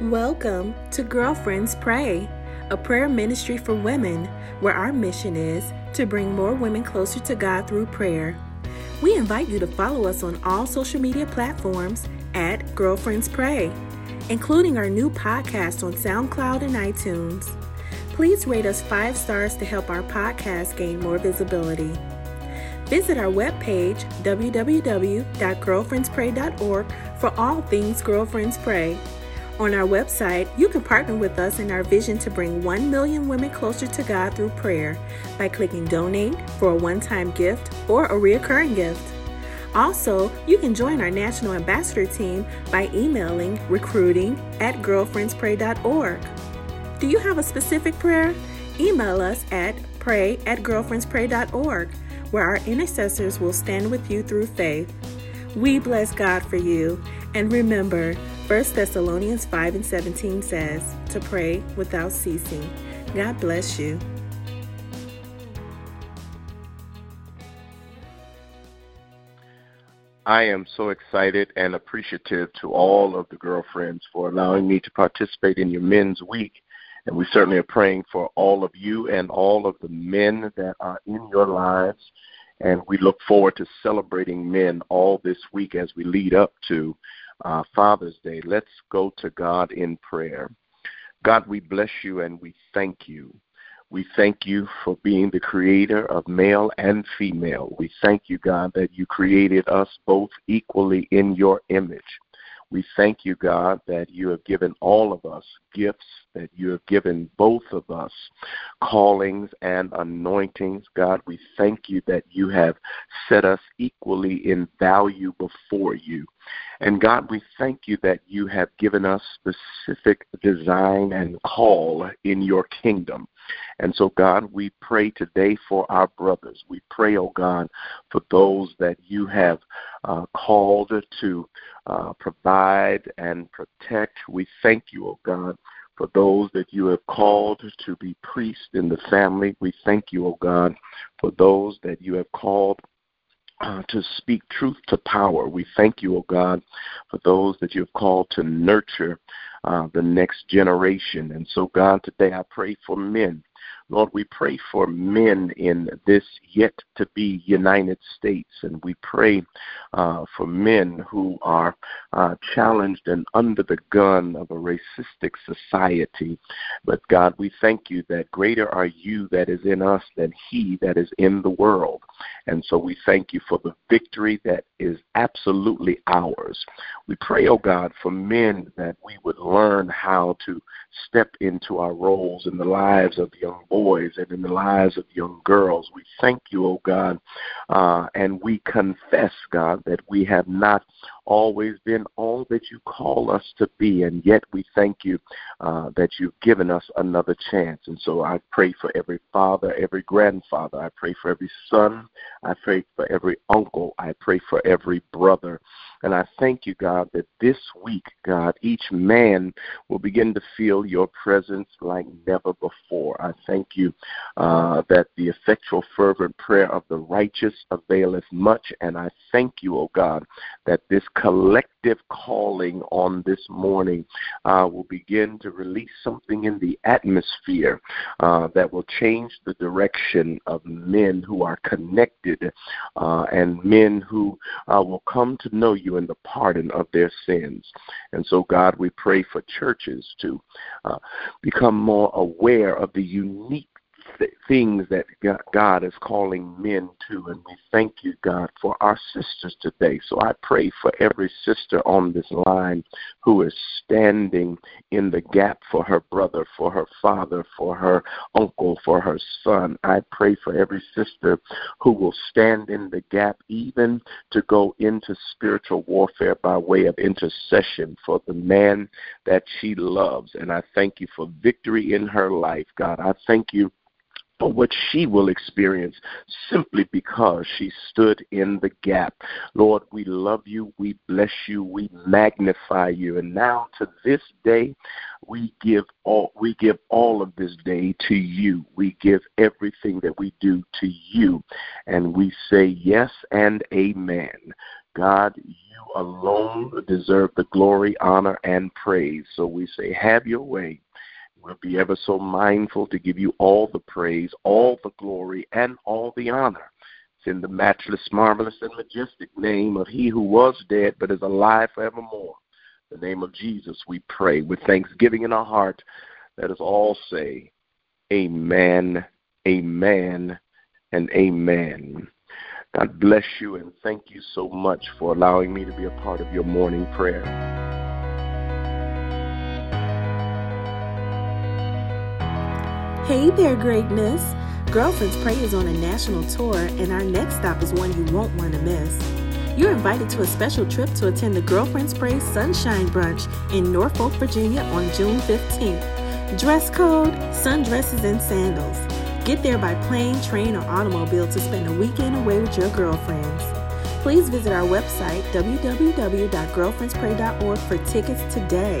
Welcome to Girlfriends Pray, a prayer ministry for women where our mission is to bring more women closer to God through prayer. We invite you to follow us on all social media platforms at Girlfriends Pray, including our new podcast on SoundCloud and iTunes. Please rate us five stars to help our podcast gain more visibility. Visit our webpage, www.girlfriendspray.org, for all things Girlfriends Pray. On our website, you can partner with us in our vision to bring 1 million women closer to God through prayer by clicking donate for a one time gift or a recurring gift. Also, you can join our national ambassador team by emailing recruiting at girlfriendspray.org. Do you have a specific prayer? Email us at pray at girlfriendspray.org, where our intercessors will stand with you through faith. We bless God for you. And remember, 1 Thessalonians 5 and 17 says to pray without ceasing. God bless you. I am so excited and appreciative to all of the girlfriends for allowing me to participate in your Men's Week. And we certainly are praying for all of you and all of the men that are in your lives. And we look forward to celebrating men all this week as we lead up to uh, Father's Day. Let's go to God in prayer. God, we bless you and we thank you. We thank you for being the creator of male and female. We thank you, God, that you created us both equally in your image. We thank you, God, that you have given all of us gifts, that you have given both of us callings and anointings. God, we thank you that you have set us equally in value before you. And God, we thank you that you have given us specific design and call in your kingdom. And so, God, we pray today for our brothers. We pray, oh God, for those that you have uh, called to uh, provide and protect. We thank you, oh God, for those that you have called to be priests in the family. We thank you, oh God, for those that you have called uh, to speak truth to power. We thank you, oh God, for those that you have called to nurture uh, the next generation. And so, God, today I pray for men Lord, we pray for men in this yet to be United States, and we pray uh, for men who are uh, challenged and under the gun of a racistic society. But God, we thank you that greater are you that is in us than he that is in the world. And so we thank you for the victory that is absolutely ours. We pray, oh God, for men that we would learn how to step into our roles in the lives of young boys and in the lives of young girls. We thank you, oh God, uh, and we confess, God, that we have not always been all that you call us to be, and yet we thank you uh, that you've given us another chance. And so I pray for every father, every grandfather. I pray for every son. I pray for every uncle. I pray for every brother. And I thank you, God, that this week, God, each man will begin to feel your presence like never before. I thank you uh, that the effectual, fervent prayer of the righteous availeth much. And I thank you, O oh God, that this collective calling on this morning uh, will begin to release something in the atmosphere uh, that will change the direction of men who are connected uh, and men who uh, will come to know you in the pardon of their sins. And so, God, we pray for churches to uh, become more aware of the unique things that God is calling men to. And we thank you, God, for our sisters today. So I pray for every sister on this line who is standing in the gap for her brother, for her father, for her uncle, for her son. I pray for every sister who will stand in the gap, even to go into spiritual warfare by way of intercession for the man that she loves. And I thank you for victory in her life, God. I thank you for what she will experience simply because she stood in the gap. Lord, we love you, we bless you, we magnify you. And now to this day, we give all we give all of this day to you. We give everything that we do to you. And we say yes and amen. God, you alone deserve the glory, honor, and praise. So we say, have your way. We'll be ever so mindful to give you all the praise, all the glory, and all the honor. It's in the matchless, marvelous, and majestic name of He who was dead but is alive forevermore. The name of Jesus, we pray with thanksgiving in our heart. Let us all say, Amen, Amen, and Amen. God bless you and thank you so much for allowing me to be a part of your morning prayer. Hey there, greatness! Girlfriends Pray is on a national tour, and our next stop is one you won't want to miss. You're invited to a special trip to attend the Girlfriends Pray Sunshine Brunch in Norfolk, Virginia on June 15th. Dress code sundresses and sandals. Get there by plane, train, or automobile to spend a weekend away with your girlfriends. Please visit our website, www.girlfriendspray.org, for tickets today.